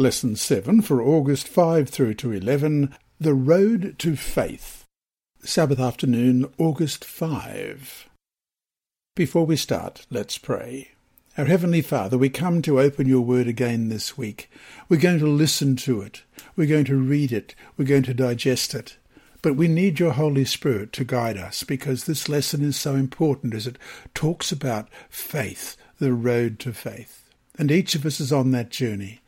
Lesson 7 for August 5 through to 11 The Road to Faith. Sabbath afternoon, August 5. Before we start, let's pray. Our Heavenly Father, we come to open your word again this week. We're going to listen to it. We're going to read it. We're going to digest it. But we need your Holy Spirit to guide us because this lesson is so important as it talks about faith, the road to faith. And each of us is on that journey.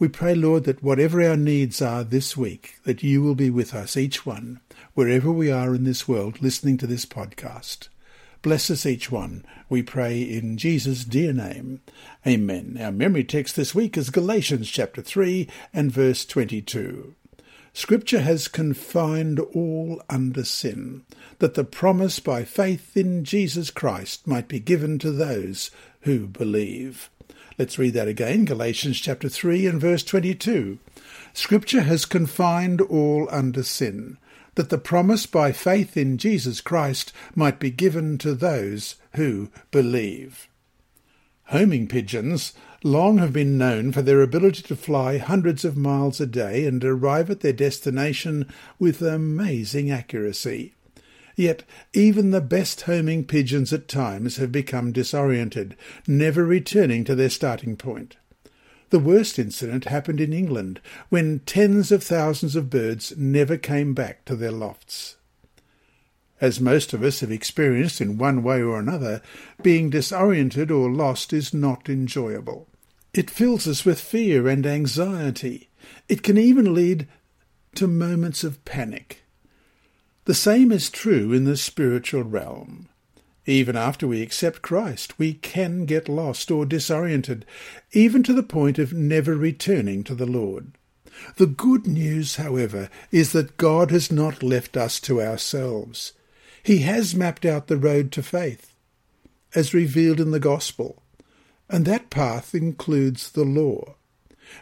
We pray, Lord, that whatever our needs are this week, that you will be with us, each one, wherever we are in this world, listening to this podcast. Bless us each one, we pray in Jesus' dear name. Amen. Our memory text this week is Galatians chapter 3 and verse 22. Scripture has confined all under sin, that the promise by faith in Jesus Christ might be given to those who believe. Let's read that again, Galatians chapter 3 and verse 22. Scripture has confined all under sin, that the promise by faith in Jesus Christ might be given to those who believe. Homing pigeons long have been known for their ability to fly hundreds of miles a day and arrive at their destination with amazing accuracy. Yet even the best homing pigeons at times have become disoriented, never returning to their starting point. The worst incident happened in England, when tens of thousands of birds never came back to their lofts. As most of us have experienced in one way or another, being disoriented or lost is not enjoyable. It fills us with fear and anxiety. It can even lead to moments of panic. The same is true in the spiritual realm. Even after we accept Christ, we can get lost or disoriented, even to the point of never returning to the Lord. The good news, however, is that God has not left us to ourselves. He has mapped out the road to faith, as revealed in the Gospel, and that path includes the law.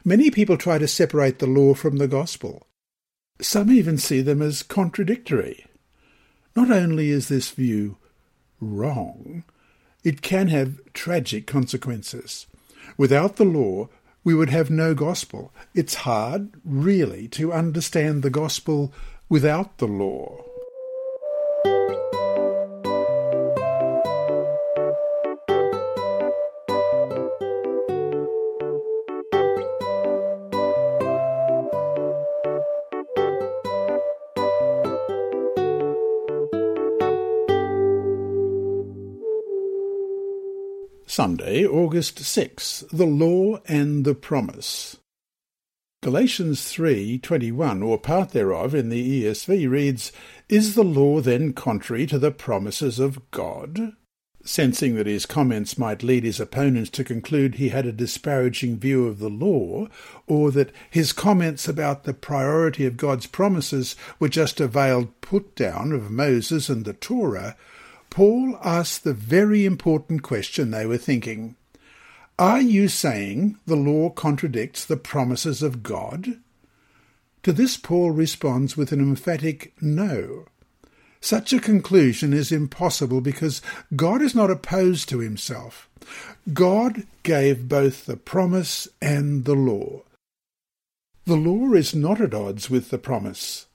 Many people try to separate the law from the Gospel. Some even see them as contradictory. Not only is this view wrong, it can have tragic consequences. Without the law, we would have no gospel. It's hard, really, to understand the gospel without the law. Sunday, August 6, The Law and the Promise. Galatians 3:21 or part thereof in the ESV reads, "Is the law then contrary to the promises of God?" Sensing that his comments might lead his opponents to conclude he had a disparaging view of the law, or that his comments about the priority of God's promises were just a veiled put down of Moses and the Torah, Paul asked the very important question they were thinking. Are you saying the law contradicts the promises of God? To this Paul responds with an emphatic no. Such a conclusion is impossible because God is not opposed to himself. God gave both the promise and the law. The law is not at odds with the promise.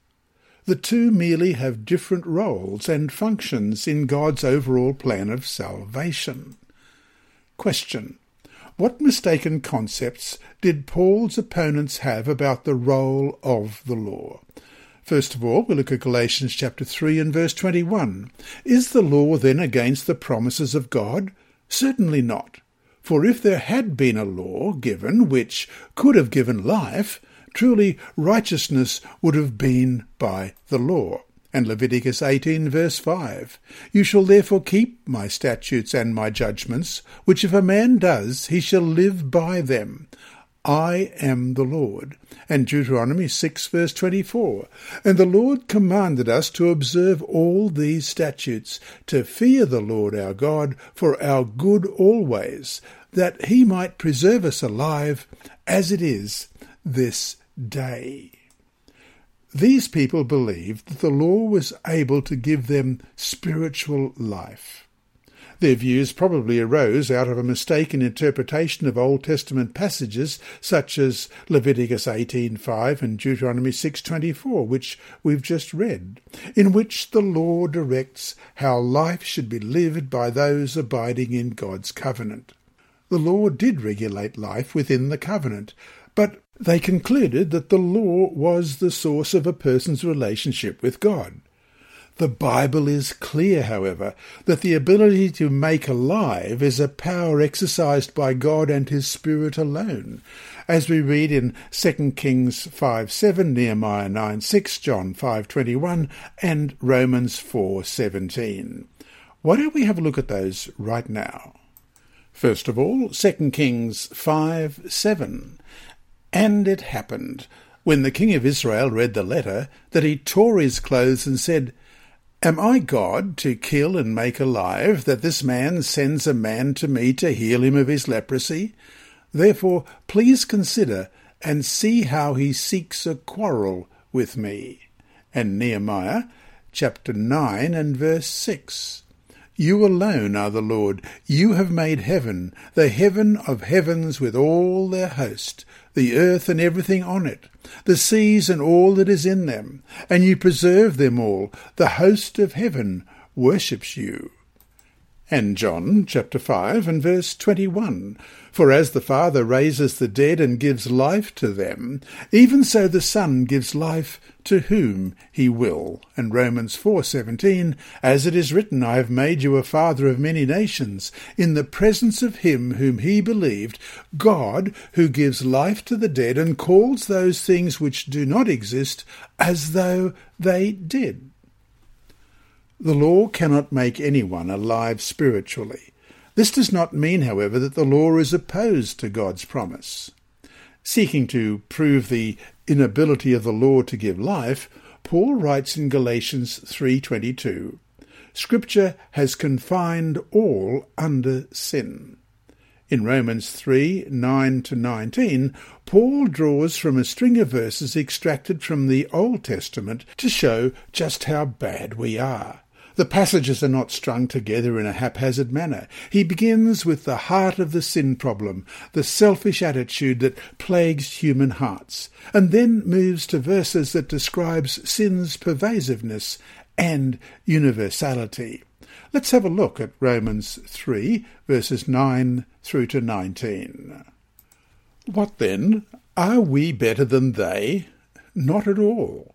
The two merely have different roles and functions in God's overall plan of salvation. Question. What mistaken concepts did Paul's opponents have about the role of the law? First of all, we look at Galatians chapter 3 and verse 21. Is the law then against the promises of God? Certainly not. For if there had been a law given which could have given life, Truly, righteousness would have been by the law. And Leviticus 18 verse 5, You shall therefore keep my statutes and my judgments, which if a man does, he shall live by them. I am the Lord. And Deuteronomy 6 verse 24, And the Lord commanded us to observe all these statutes, to fear the Lord our God for our good always, that he might preserve us alive, as it is this day. These people believed that the law was able to give them spiritual life. Their views probably arose out of a mistaken interpretation of Old Testament passages such as Leviticus 18:5 and Deuteronomy 6:24, which we've just read, in which the law directs how life should be lived by those abiding in God's covenant. The law did regulate life within the covenant, but they concluded that the law was the source of a person's relationship with God. The Bible is clear, however, that the ability to make alive is a power exercised by God and His Spirit alone, as we read in 2 Kings 5 7, Nehemiah 9 6, John 5 21, and Romans 4 17. Why don't we have a look at those right now? First of all, 2 Kings 5 7. And it happened, when the king of Israel read the letter, that he tore his clothes and said, Am I God to kill and make alive, that this man sends a man to me to heal him of his leprosy? Therefore, please consider and see how he seeks a quarrel with me. And Nehemiah chapter 9 and verse 6. You alone are the Lord. You have made heaven, the heaven of heavens with all their host, the earth and everything on it, the seas and all that is in them, and you preserve them all. The host of heaven worships you. And John chapter 5 and verse 21. For as the Father raises the dead and gives life to them, even so the Son gives life to whom he will. And Romans 4:17, as it is written, I have made you a father of many nations, in the presence of him whom he believed, God, who gives life to the dead and calls those things which do not exist as though they did. The law cannot make anyone alive spiritually. This does not mean, however, that the law is opposed to God's promise. Seeking to prove the inability of the law to give life, Paul writes in Galatians 3:22, Scripture has confined all under sin. In Romans 3 9 to 19, Paul draws from a string of verses extracted from the Old Testament to show just how bad we are. The passages are not strung together in a haphazard manner. He begins with the heart of the sin problem, the selfish attitude that plagues human hearts, and then moves to verses that describes sin's pervasiveness and universality. Let's have a look at Romans 3, verses 9 through to 19. What then? Are we better than they? Not at all.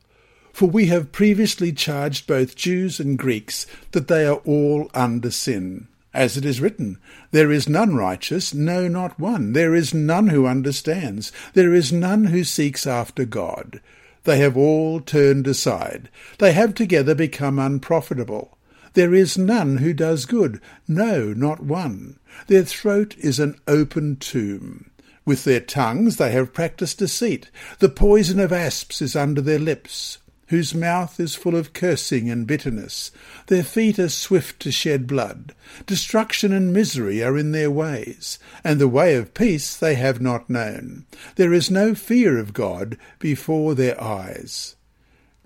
For we have previously charged both Jews and Greeks that they are all under sin. As it is written, There is none righteous, no, not one. There is none who understands. There is none who seeks after God. They have all turned aside. They have together become unprofitable. There is none who does good, no, not one. Their throat is an open tomb. With their tongues they have practised deceit. The poison of asps is under their lips whose mouth is full of cursing and bitterness. Their feet are swift to shed blood. Destruction and misery are in their ways, and the way of peace they have not known. There is no fear of God before their eyes.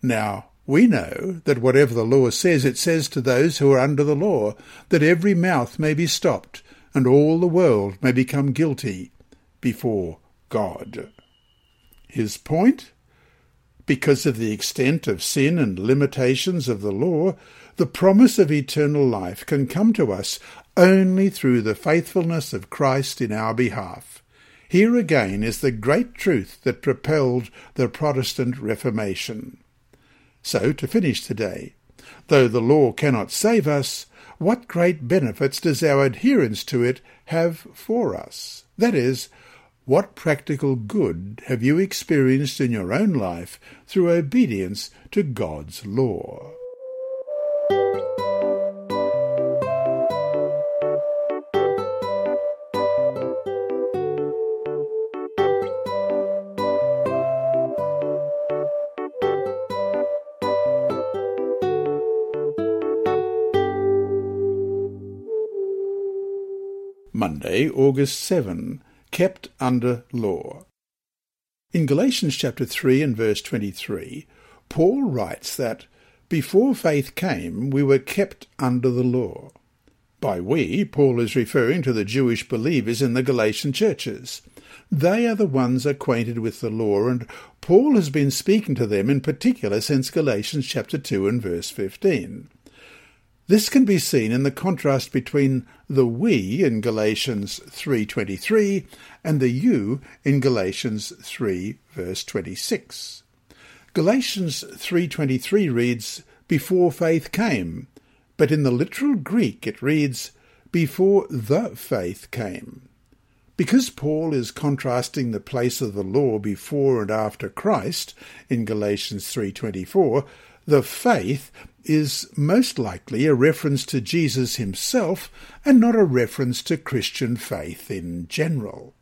Now, we know that whatever the law says, it says to those who are under the law, that every mouth may be stopped, and all the world may become guilty before God. His point? Because of the extent of sin and limitations of the law, the promise of eternal life can come to us only through the faithfulness of Christ in our behalf. Here again is the great truth that propelled the Protestant Reformation. So, to finish today, though the law cannot save us, what great benefits does our adherence to it have for us? That is, what practical good have you experienced in your own life through obedience to God's law? Monday, August 7 kept under law. In Galatians chapter 3 and verse 23, Paul writes that before faith came, we were kept under the law. By we, Paul is referring to the Jewish believers in the Galatian churches. They are the ones acquainted with the law, and Paul has been speaking to them in particular since Galatians chapter 2 and verse 15. This can be seen in the contrast between the we in Galatians 3:23 and the you in Galatians 3 verse 26. Galatians 3:23 reads before faith came, but in the literal Greek it reads before the faith came. Because Paul is contrasting the place of the law before and after Christ in Galatians 3:24, the faith is most likely a reference to Jesus himself and not a reference to Christian faith in general.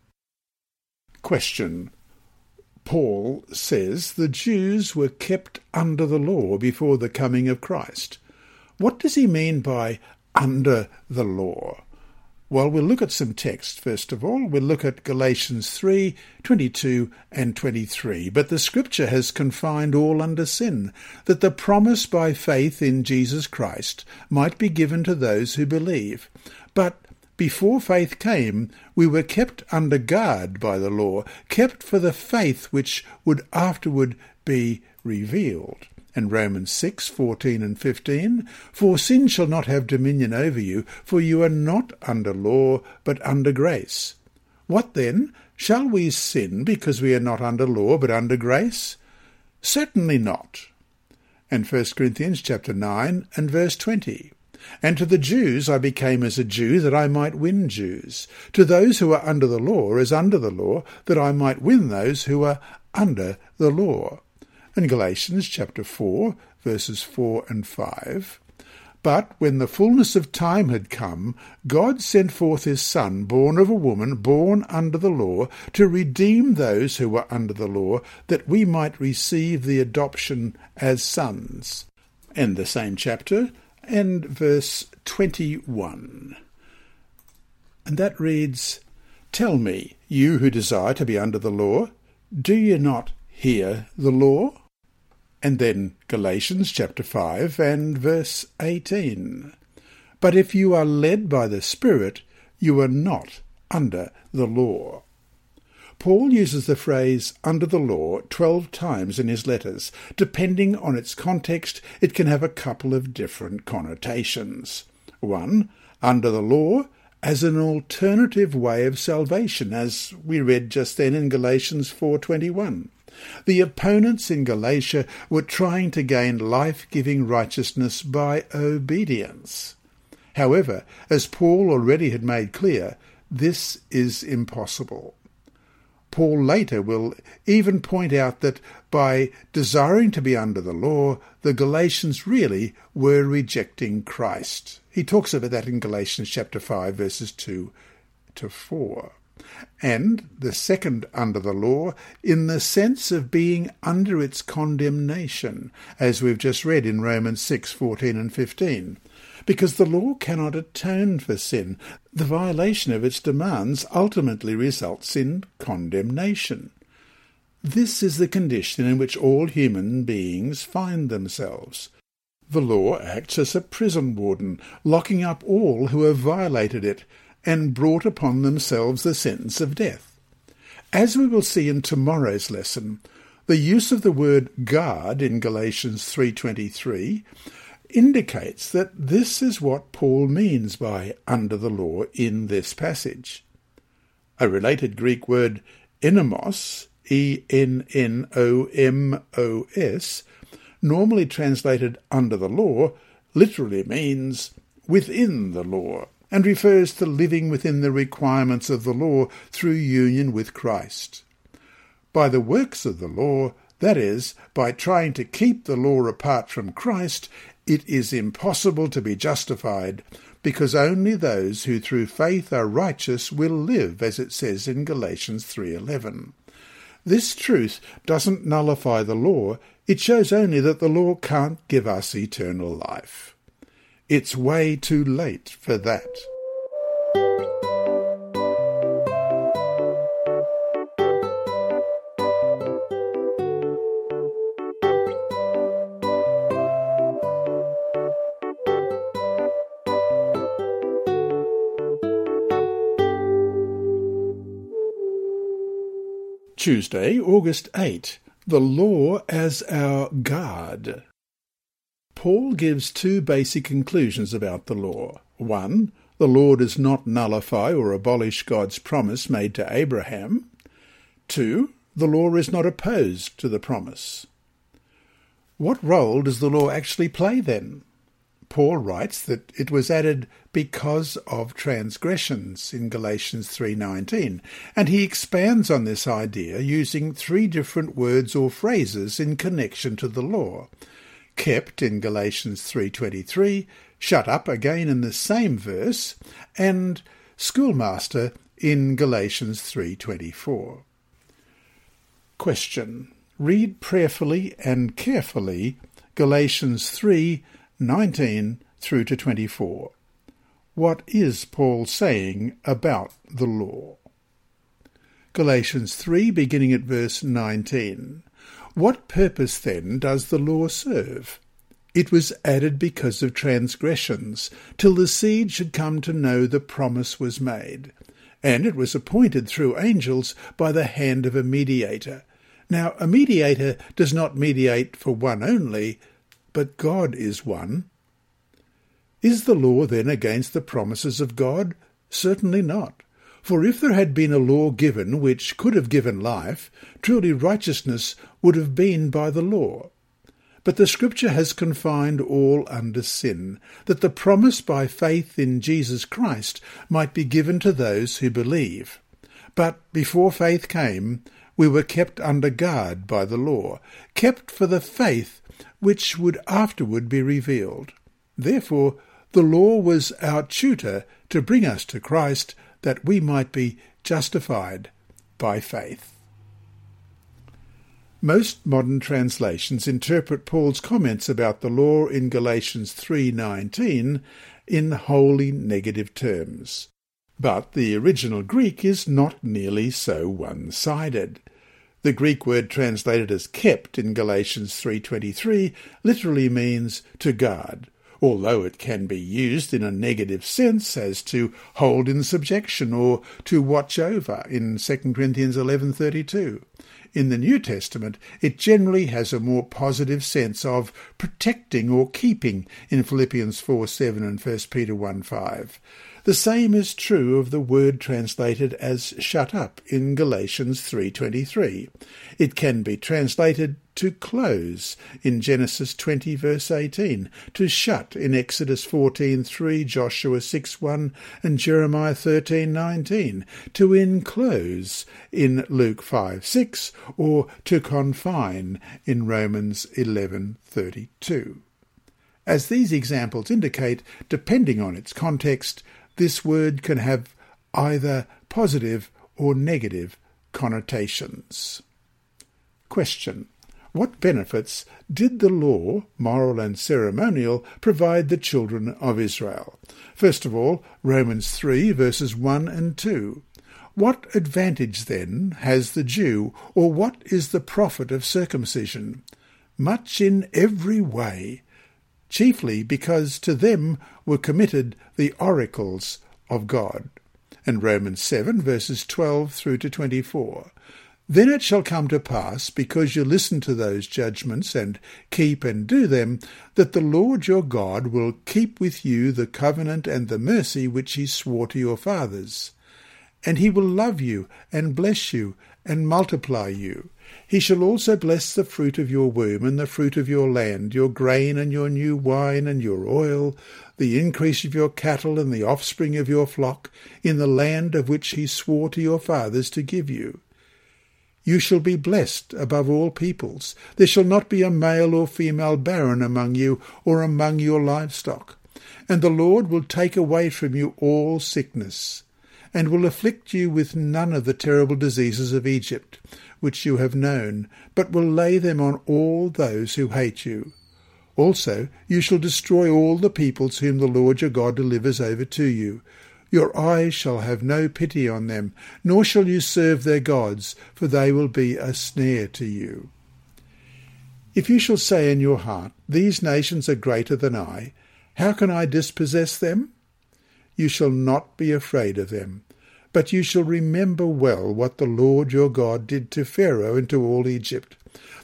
Question. Paul says the Jews were kept under the law before the coming of Christ. What does he mean by under the law? Well, we'll look at some text first of all. We'll look at Galatians 3 22 and 23. But the scripture has confined all under sin, that the promise by faith in Jesus Christ might be given to those who believe. But before faith came, we were kept under guard by the law, kept for the faith which would afterward be revealed and Romans 6, 14 and 15, For sin shall not have dominion over you, for you are not under law, but under grace. What then? Shall we sin because we are not under law, but under grace? Certainly not. And 1 Corinthians chapter 9 and verse 20. And to the Jews I became as a Jew that I might win Jews. To those who are under the law as under the law, that I might win those who are under the law in Galatians chapter 4, verses 4 and 5. But when the fullness of time had come, God sent forth his Son, born of a woman, born under the law, to redeem those who were under the law, that we might receive the adoption as sons. And the same chapter, and verse 21. And that reads, Tell me, you who desire to be under the law, do you not hear the law? And then Galatians chapter 5 and verse 18. But if you are led by the Spirit, you are not under the law. Paul uses the phrase under the law 12 times in his letters. Depending on its context, it can have a couple of different connotations. One, under the law as an alternative way of salvation, as we read just then in Galatians 4:21. The opponents in Galatia were trying to gain life-giving righteousness by obedience. However, as Paul already had made clear, this is impossible. Paul later will even point out that by desiring to be under the law, the Galatians really were rejecting Christ. He talks about that in Galatians chapter 5 verses 2 to 4 and the second under the law in the sense of being under its condemnation, as we've just read in Romans 6 14 and 15. Because the law cannot atone for sin, the violation of its demands ultimately results in condemnation. This is the condition in which all human beings find themselves. The law acts as a prison warden, locking up all who have violated it, and brought upon themselves the sentence of death. As we will see in tomorrow's lesson, the use of the word guard in Galatians 3:23 indicates that this is what Paul means by under the law in this passage. A related Greek word ennomos, E N N O M O S, normally translated under the law, literally means within the law and refers to living within the requirements of the law through union with Christ. By the works of the law, that is, by trying to keep the law apart from Christ, it is impossible to be justified, because only those who through faith are righteous will live, as it says in Galatians 3:11. This truth doesn't nullify the law, it shows only that the law can't give us eternal life. It's way too late for that. Tuesday, August 8, The Law as Our Guard. Paul gives two basic conclusions about the law. One, the law does not nullify or abolish God's promise made to Abraham. Two, the law is not opposed to the promise. What role does the law actually play then? Paul writes that it was added because of transgressions in Galatians 3:19 and he expands on this idea using three different words or phrases in connection to the law kept in Galatians 3:23 shut up again in the same verse and schoolmaster in Galatians 3:24 Question Read prayerfully and carefully Galatians 3 19 through to 24. What is Paul saying about the law? Galatians 3, beginning at verse 19. What purpose then does the law serve? It was added because of transgressions, till the seed should come to know the promise was made. And it was appointed through angels by the hand of a mediator. Now, a mediator does not mediate for one only, but God is one. Is the law then against the promises of God? Certainly not. For if there had been a law given which could have given life, truly righteousness would have been by the law. But the Scripture has confined all under sin, that the promise by faith in Jesus Christ might be given to those who believe. But before faith came, we were kept under guard by the law, kept for the faith which would afterward be revealed. Therefore, the law was our tutor to bring us to Christ, that we might be justified by faith. Most modern translations interpret Paul's comments about the law in Galatians 3:19 in wholly negative terms. But the original Greek is not nearly so one-sided. The Greek word translated as kept in Galatians 3:23 literally means to guard, although it can be used in a negative sense as to hold in subjection or to watch over in 2 Corinthians 11:32. In the New Testament, it generally has a more positive sense of protecting or keeping in Philippians 4:7 and 1 Peter 1:5. The same is true of the word translated as shut up in Galatians 3:23. It can be translated to close in Genesis 20 verse 18, to shut in Exodus 14:3, Joshua 6:1 and Jeremiah 13:19, to enclose in Luke 5:6 or to confine in Romans 11:32. As these examples indicate, depending on its context, this word can have either positive or negative connotations. Question. What benefits did the law, moral and ceremonial, provide the children of Israel? First of all, Romans 3 verses 1 and 2. What advantage then has the Jew, or what is the profit of circumcision? Much in every way, chiefly because to them were committed the oracles of God. And Romans 7 verses 12 through to 24. Then it shall come to pass, because you listen to those judgments and keep and do them, that the Lord your God will keep with you the covenant and the mercy which he swore to your fathers. And he will love you and bless you and multiply you. He shall also bless the fruit of your womb and the fruit of your land, your grain and your new wine and your oil, the increase of your cattle and the offspring of your flock, in the land of which he swore to your fathers to give you. You shall be blessed above all peoples. There shall not be a male or female barren among you or among your livestock. And the Lord will take away from you all sickness, and will afflict you with none of the terrible diseases of Egypt, which you have known, but will lay them on all those who hate you. Also, you shall destroy all the peoples whom the Lord your God delivers over to you. Your eyes shall have no pity on them, nor shall you serve their gods, for they will be a snare to you. If you shall say in your heart, These nations are greater than I, how can I dispossess them? You shall not be afraid of them But you shall remember well what the Lord your God did to Pharaoh and to all Egypt,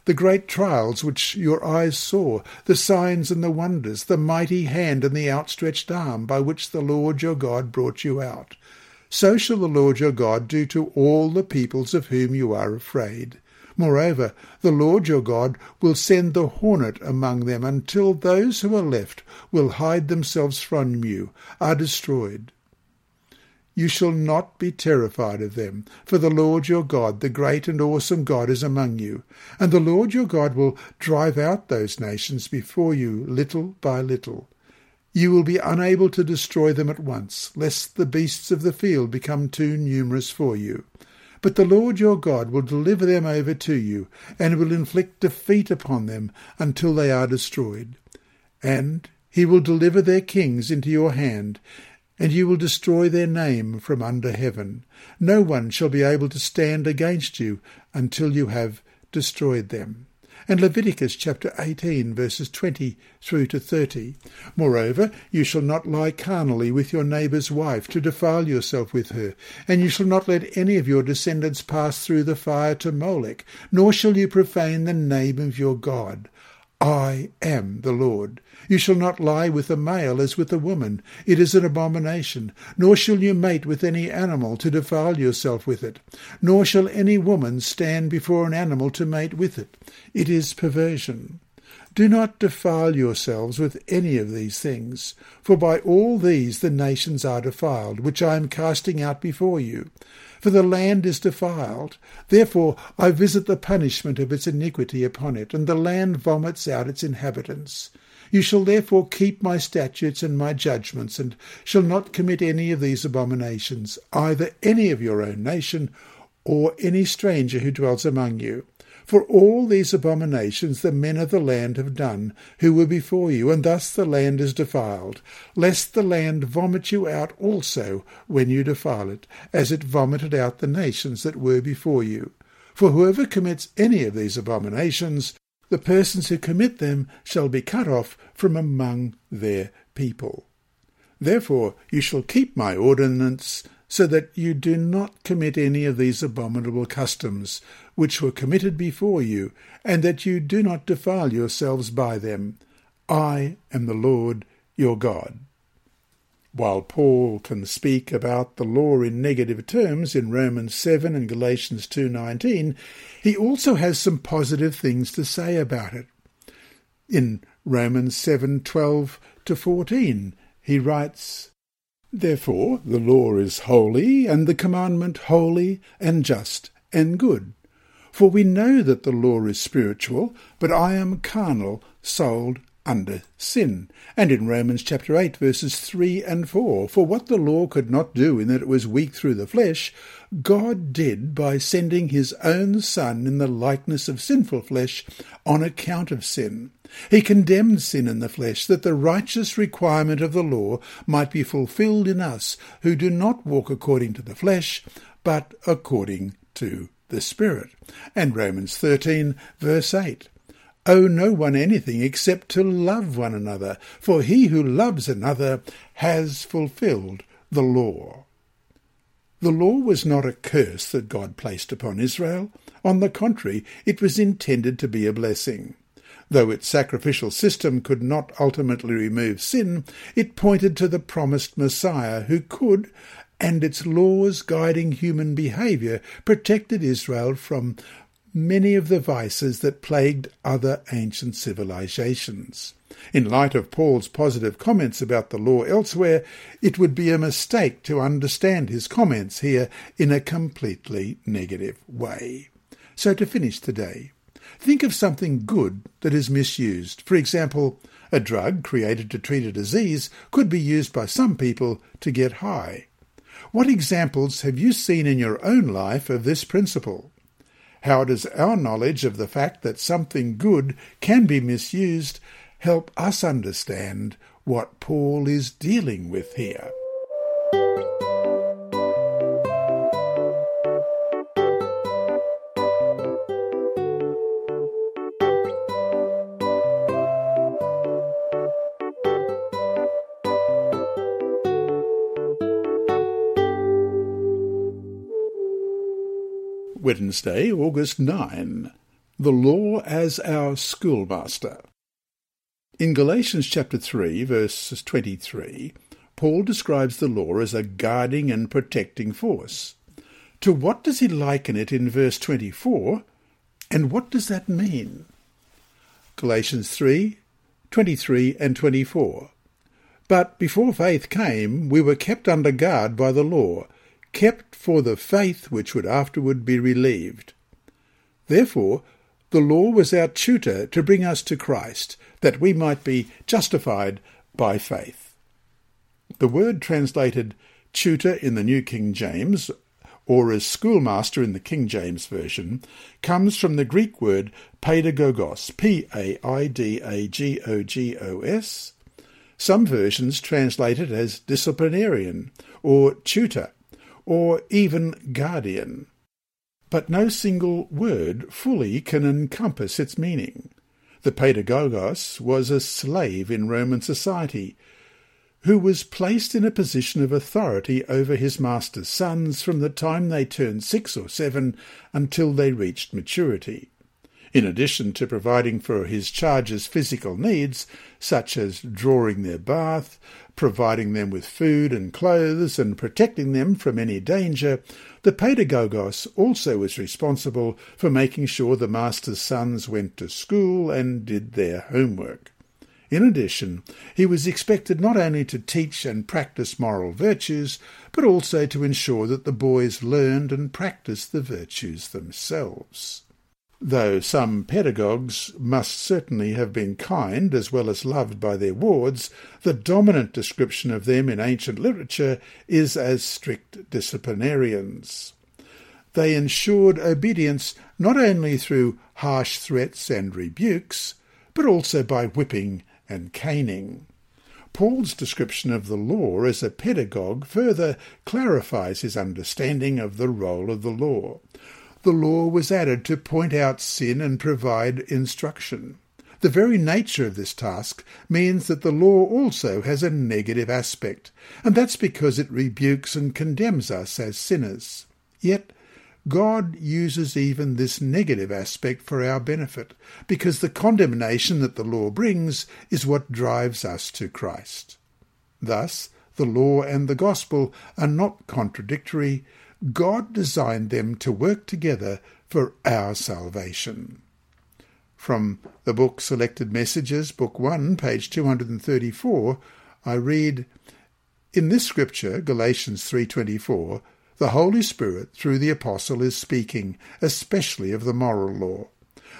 the great trials which your eyes saw, the signs and the wonders, the mighty hand and the outstretched arm by which the Lord your God brought you out. So shall the Lord your God do to all the peoples of whom you are afraid. Moreover, the Lord your God will send the hornet among them until those who are left will hide themselves from you, are destroyed. You shall not be terrified of them, for the Lord your God, the great and awesome God, is among you. And the Lord your God will drive out those nations before you little by little. You will be unable to destroy them at once, lest the beasts of the field become too numerous for you. But the Lord your God will deliver them over to you, and will inflict defeat upon them until they are destroyed. And he will deliver their kings into your hand, and you will destroy their name from under heaven. No one shall be able to stand against you until you have destroyed them and Leviticus chapter 18 verses 20 through to 30. Moreover, you shall not lie carnally with your neighbour's wife to defile yourself with her, and you shall not let any of your descendants pass through the fire to Molech, nor shall you profane the name of your God. I am the Lord. You shall not lie with a male as with a woman. It is an abomination. Nor shall you mate with any animal to defile yourself with it. Nor shall any woman stand before an animal to mate with it. It is perversion. Do not defile yourselves with any of these things, for by all these the nations are defiled, which I am casting out before you. For the land is defiled, therefore I visit the punishment of its iniquity upon it, and the land vomits out its inhabitants. You shall therefore keep my statutes and my judgments, and shall not commit any of these abominations, either any of your own nation, or any stranger who dwells among you. For all these abominations the men of the land have done, who were before you, and thus the land is defiled, lest the land vomit you out also when you defile it, as it vomited out the nations that were before you. For whoever commits any of these abominations the persons who commit them shall be cut off from among their people. Therefore you shall keep my ordinance, so that you do not commit any of these abominable customs, which were committed before you, and that you do not defile yourselves by them. I am the Lord your God. While Paul can speak about the law in negative terms in Romans 7 and Galatians 2:19, he also has some positive things to say about it. In Romans 7:12 to 14, he writes, Therefore the law is holy, and the commandment holy and just and good. For we know that the law is spiritual, but I am carnal, sold under sin. And in Romans chapter 8 verses 3 and 4, for what the law could not do in that it was weak through the flesh, God did by sending his own Son in the likeness of sinful flesh on account of sin. He condemned sin in the flesh, that the righteous requirement of the law might be fulfilled in us, who do not walk according to the flesh, but according to the Spirit. And Romans 13, verse 8 owe no one anything except to love one another, for he who loves another has fulfilled the law. The law was not a curse that God placed upon Israel. On the contrary, it was intended to be a blessing. Though its sacrificial system could not ultimately remove sin, it pointed to the promised Messiah who could, and its laws guiding human behaviour protected Israel from many of the vices that plagued other ancient civilizations. In light of Paul's positive comments about the law elsewhere, it would be a mistake to understand his comments here in a completely negative way. So to finish today, think of something good that is misused. For example, a drug created to treat a disease could be used by some people to get high. What examples have you seen in your own life of this principle? How does our knowledge of the fact that something good can be misused help us understand what Paul is dealing with here? Wednesday, August 9. The Law as Our Schoolmaster. In Galatians chapter 3, verses 23, Paul describes the law as a guarding and protecting force. To what does he liken it in verse 24, and what does that mean? Galatians 3, 23 and 24. But before faith came, we were kept under guard by the law, kept for the faith which would afterward be relieved. Therefore, the law was our tutor to bring us to Christ, that we might be justified by faith. The word translated tutor in the New King James, or as schoolmaster in the King James Version, comes from the Greek word paidagogos, P-A-I-D-A-G-O-G-O-S. Some versions translate it as disciplinarian, or tutor, or even guardian. But no single word fully can encompass its meaning. The paidagogos was a slave in Roman society, who was placed in a position of authority over his master's sons from the time they turned six or seven until they reached maturity. In addition to providing for his charges' physical needs, such as drawing their bath, providing them with food and clothes, and protecting them from any danger, the pedagogos also was responsible for making sure the master's sons went to school and did their homework. In addition, he was expected not only to teach and practice moral virtues, but also to ensure that the boys learned and practiced the virtues themselves though some pedagogues must certainly have been kind as well as loved by their wards, the dominant description of them in ancient literature is as strict disciplinarians. They ensured obedience not only through harsh threats and rebukes, but also by whipping and caning. Paul's description of the law as a pedagogue further clarifies his understanding of the role of the law the law was added to point out sin and provide instruction. The very nature of this task means that the law also has a negative aspect, and that's because it rebukes and condemns us as sinners. Yet, God uses even this negative aspect for our benefit, because the condemnation that the law brings is what drives us to Christ. Thus, the law and the gospel are not contradictory, God designed them to work together for our salvation. From the book Selected Messages, Book 1, page 234, I read, In this scripture, Galatians 3.24, the Holy Spirit, through the Apostle, is speaking, especially of the moral law.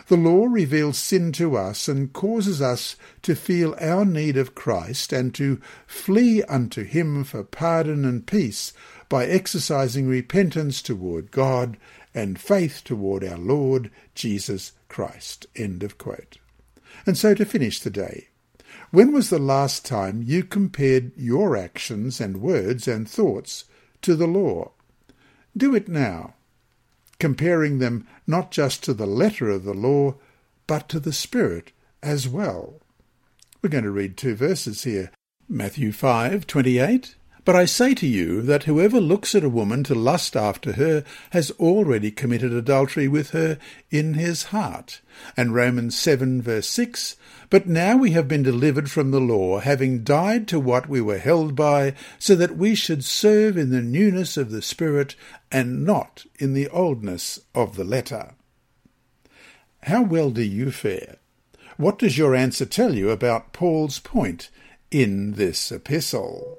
The law reveals sin to us and causes us to feel our need of Christ and to flee unto him for pardon and peace by exercising repentance toward God and faith toward our Lord Jesus Christ. End of quote. And so to finish the day, when was the last time you compared your actions and words and thoughts to the law? Do it now, comparing them not just to the letter of the law, but to the spirit as well. We're going to read two verses here. Matthew 5:28 but I say to you that whoever looks at a woman to lust after her has already committed adultery with her in his heart. And Romans 7 verse 6, But now we have been delivered from the law, having died to what we were held by, so that we should serve in the newness of the Spirit and not in the oldness of the letter. How well do you fare? What does your answer tell you about Paul's point in this epistle?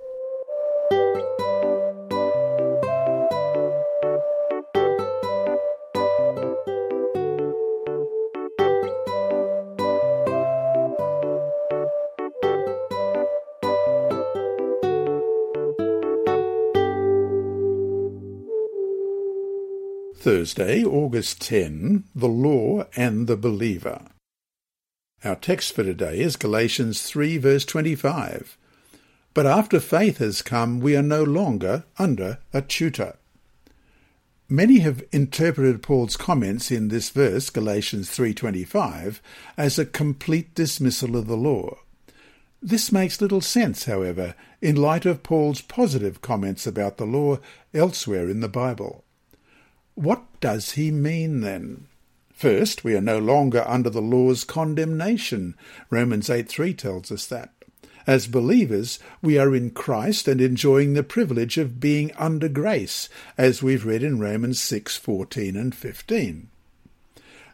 Thursday, August 10, The Law and the Believer. Our text for today is Galatians 3 verse 25. But after faith has come, we are no longer under a tutor. Many have interpreted Paul's comments in this verse, Galatians 3:25, as a complete dismissal of the law. This makes little sense, however, in light of Paul's positive comments about the law elsewhere in the Bible. What does he mean then? First, we are no longer under the law's condemnation. Romans 8 3 tells us that. As believers, we are in Christ and enjoying the privilege of being under grace, as we've read in Romans 6:14 and 15.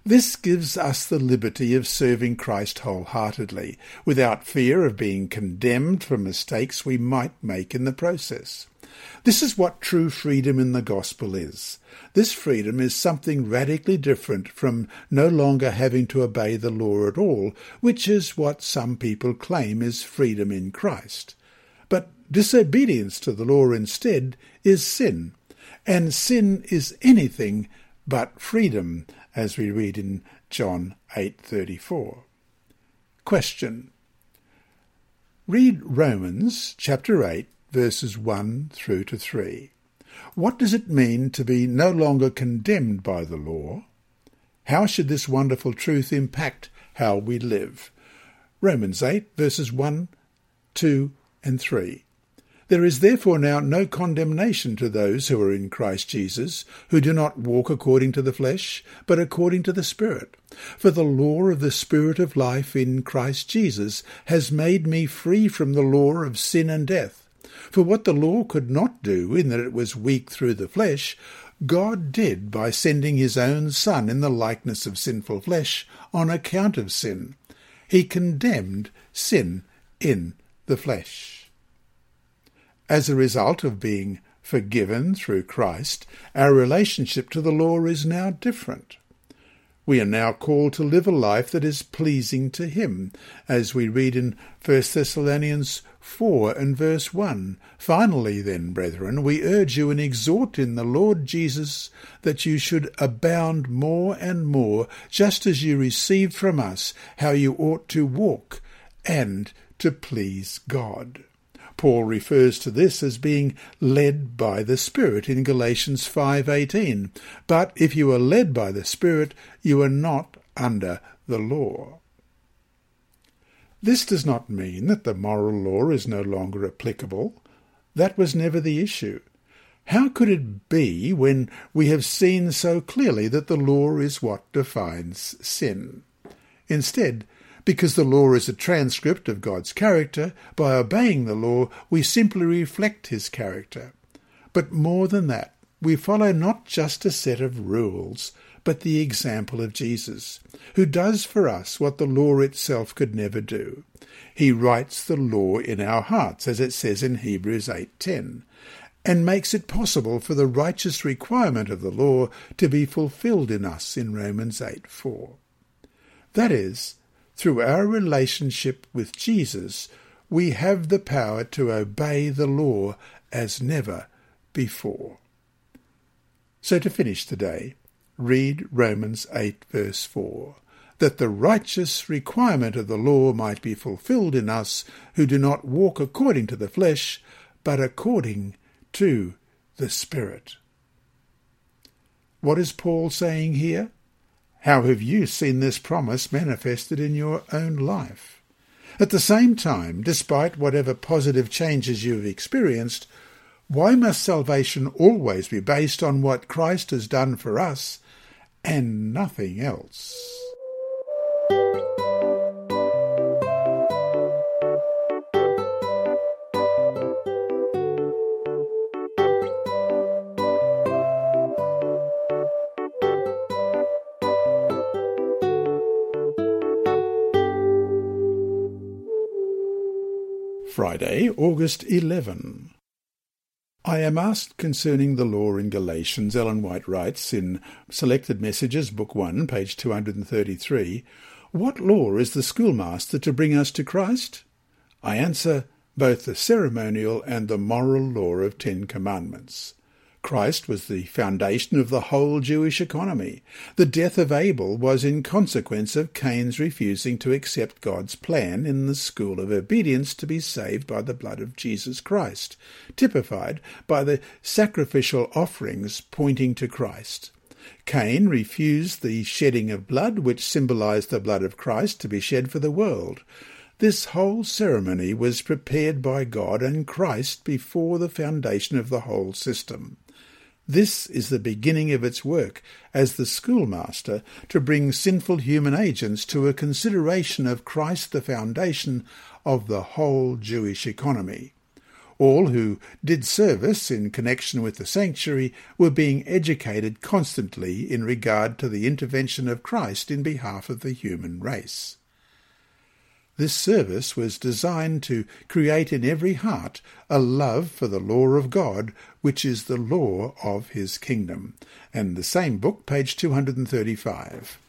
This gives us the liberty of serving Christ wholeheartedly, without fear of being condemned for mistakes we might make in the process. This is what true freedom in the gospel is. This freedom is something radically different from no longer having to obey the law at all, which is what some people claim is freedom in Christ. But disobedience to the law instead is sin, and sin is anything but freedom, as we read in John 8:34. Question. Read Romans chapter 8 verses 1 through to 3. What does it mean to be no longer condemned by the law? How should this wonderful truth impact how we live? Romans 8 verses 1, 2 and 3. There is therefore now no condemnation to those who are in Christ Jesus, who do not walk according to the flesh, but according to the Spirit. For the law of the Spirit of life in Christ Jesus has made me free from the law of sin and death. For what the law could not do, in that it was weak through the flesh, God did by sending his own Son in the likeness of sinful flesh on account of sin. He condemned sin in the flesh. As a result of being forgiven through Christ, our relationship to the law is now different. We are now called to live a life that is pleasing to Him, as we read in 1 Thessalonians 4 and verse 1. Finally, then, brethren, we urge you and exhort in the Lord Jesus that you should abound more and more, just as you received from us how you ought to walk and to please God. Paul refers to this as being led by the Spirit in Galatians 5:18. But if you are led by the Spirit, you are not under the law. This does not mean that the moral law is no longer applicable. That was never the issue. How could it be when we have seen so clearly that the law is what defines sin? Instead, because the law is a transcript of God's character, by obeying the law we simply reflect his character. But more than that, we follow not just a set of rules, but the example of Jesus, who does for us what the law itself could never do. He writes the law in our hearts, as it says in Hebrews 8:10, and makes it possible for the righteous requirement of the law to be fulfilled in us in Romans 8:4. That is, through our relationship with Jesus, we have the power to obey the law as never before. So to finish today, read Romans 8 verse 4, that the righteous requirement of the law might be fulfilled in us who do not walk according to the flesh, but according to the Spirit. What is Paul saying here? How have you seen this promise manifested in your own life? At the same time, despite whatever positive changes you have experienced, why must salvation always be based on what Christ has done for us and nothing else? Friday, August 11. I am asked concerning the law in Galatians, Ellen White writes in Selected Messages, Book 1, page 233, What law is the schoolmaster to bring us to Christ? I answer, both the ceremonial and the moral law of Ten Commandments. Christ was the foundation of the whole Jewish economy. The death of Abel was in consequence of Cain's refusing to accept God's plan in the school of obedience to be saved by the blood of Jesus Christ, typified by the sacrificial offerings pointing to Christ. Cain refused the shedding of blood, which symbolized the blood of Christ to be shed for the world. This whole ceremony was prepared by God and Christ before the foundation of the whole system. This is the beginning of its work as the schoolmaster to bring sinful human agents to a consideration of Christ the foundation of the whole Jewish economy. All who did service in connection with the sanctuary were being educated constantly in regard to the intervention of Christ in behalf of the human race. This service was designed to create in every heart a love for the law of God, which is the law of his kingdom. And the same book, page 235.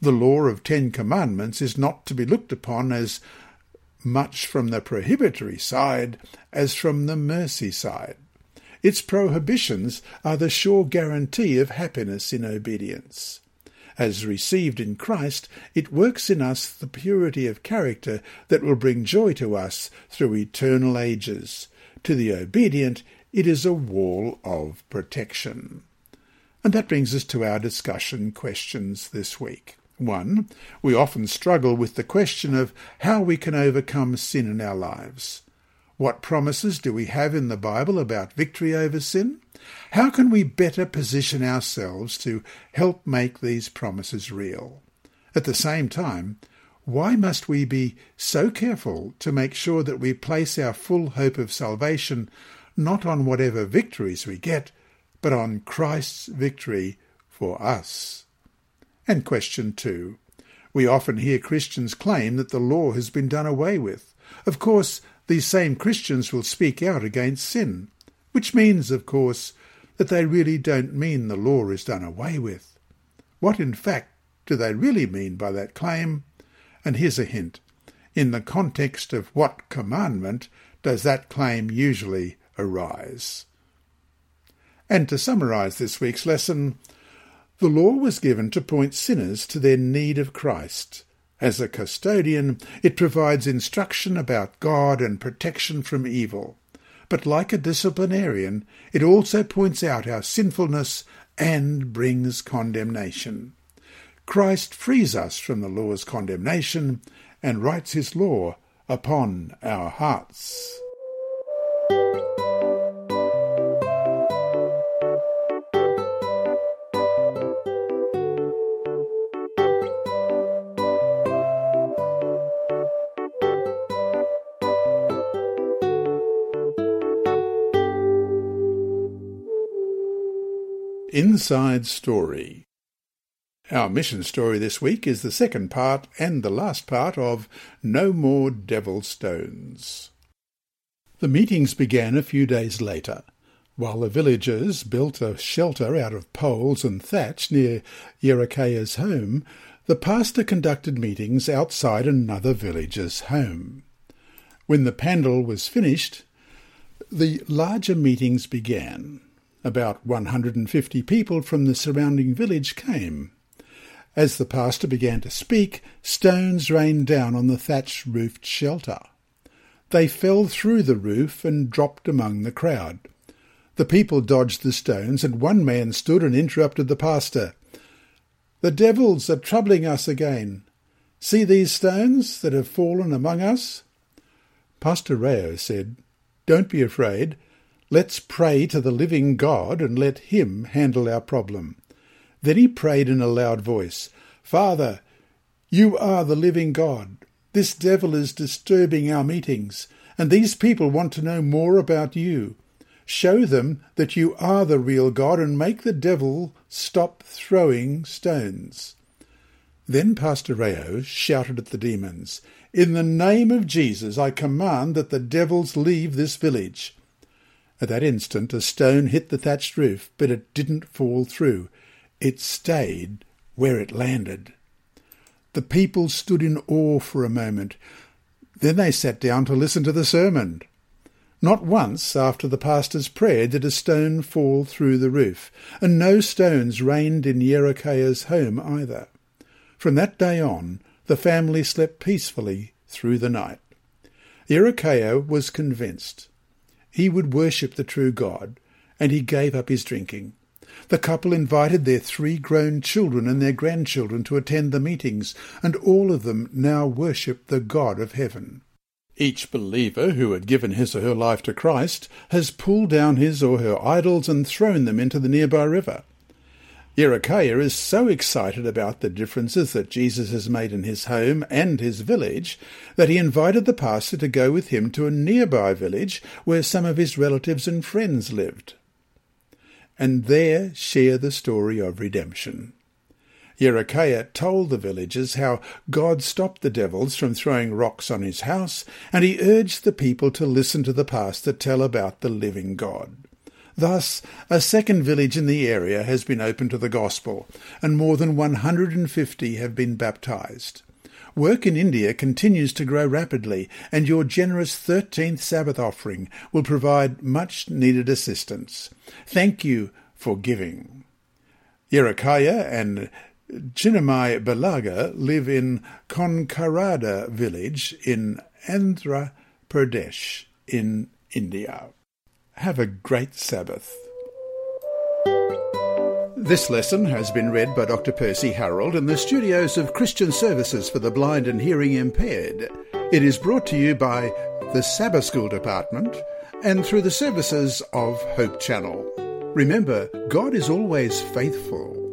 The law of Ten Commandments is not to be looked upon as much from the prohibitory side as from the mercy side. Its prohibitions are the sure guarantee of happiness in obedience. As received in Christ, it works in us the purity of character that will bring joy to us through eternal ages. To the obedient, it is a wall of protection. And that brings us to our discussion questions this week. 1. We often struggle with the question of how we can overcome sin in our lives. What promises do we have in the Bible about victory over sin? How can we better position ourselves to help make these promises real? At the same time, why must we be so careful to make sure that we place our full hope of salvation not on whatever victories we get, but on Christ's victory for us? And question two. We often hear Christians claim that the law has been done away with. Of course, these same Christians will speak out against sin, which means, of course, that they really don't mean the law is done away with. What, in fact, do they really mean by that claim? And here's a hint. In the context of what commandment does that claim usually arise? And to summarize this week's lesson, the law was given to point sinners to their need of Christ. As a custodian, it provides instruction about God and protection from evil. But like a disciplinarian, it also points out our sinfulness and brings condemnation. Christ frees us from the law's condemnation and writes his law upon our hearts. Inside Story. Our mission story this week is the second part and the last part of No More Devil Stones. The meetings began a few days later. While the villagers built a shelter out of poles and thatch near Yerekaya's home, the pastor conducted meetings outside another villager's home. When the pandal was finished, the larger meetings began. About 150 people from the surrounding village came. As the pastor began to speak, stones rained down on the thatch roofed shelter. They fell through the roof and dropped among the crowd. The people dodged the stones, and one man stood and interrupted the pastor. The devils are troubling us again. See these stones that have fallen among us? Pastor Rayo said, Don't be afraid. Let's pray to the living God and let Him handle our problem. Then he prayed in a loud voice, Father, you are the living God. This devil is disturbing our meetings, and these people want to know more about you. Show them that you are the real God and make the devil stop throwing stones. Then Pastor Rayo shouted at the demons, In the name of Jesus, I command that the devils leave this village. At that instant a stone hit the thatched roof, but it didn't fall through. It stayed where it landed. The people stood in awe for a moment. Then they sat down to listen to the sermon. Not once after the pastor's prayer did a stone fall through the roof, and no stones rained in Yerekaya's home either. From that day on, the family slept peacefully through the night. Yerekaya was convinced. He would worship the true God, and he gave up his drinking. The couple invited their three grown children and their grandchildren to attend the meetings, and all of them now worship the God of heaven. Each believer who had given his or her life to Christ has pulled down his or her idols and thrown them into the nearby river. Yerekiah is so excited about the differences that Jesus has made in his home and his village that he invited the pastor to go with him to a nearby village where some of his relatives and friends lived. And there share the story of redemption. Yerekiah told the villagers how God stopped the devils from throwing rocks on his house, and he urged the people to listen to the pastor tell about the living God. Thus, a second village in the area has been opened to the gospel, and more than 150 have been baptized. Work in India continues to grow rapidly, and your generous 13th Sabbath offering will provide much needed assistance. Thank you for giving. Yerekiah and Chinnamai Balaga live in Konkarada village in Andhra Pradesh in India. Have a great Sabbath. This lesson has been read by Dr. Percy Harrold in the studios of Christian Services for the Blind and Hearing Impaired. It is brought to you by the Sabbath School Department and through the services of Hope Channel. Remember, God is always faithful